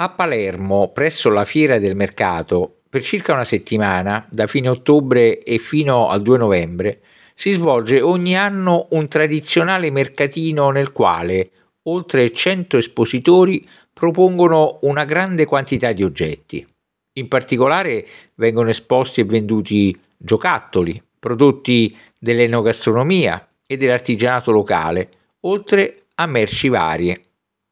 A Palermo, presso la Fiera del Mercato, per circa una settimana, da fine ottobre e fino al 2 novembre, si svolge ogni anno un tradizionale mercatino nel quale, oltre 100 espositori, propongono una grande quantità di oggetti. In particolare vengono esposti e venduti giocattoli, prodotti dell'enogastronomia e dell'artigianato locale, oltre a merci varie.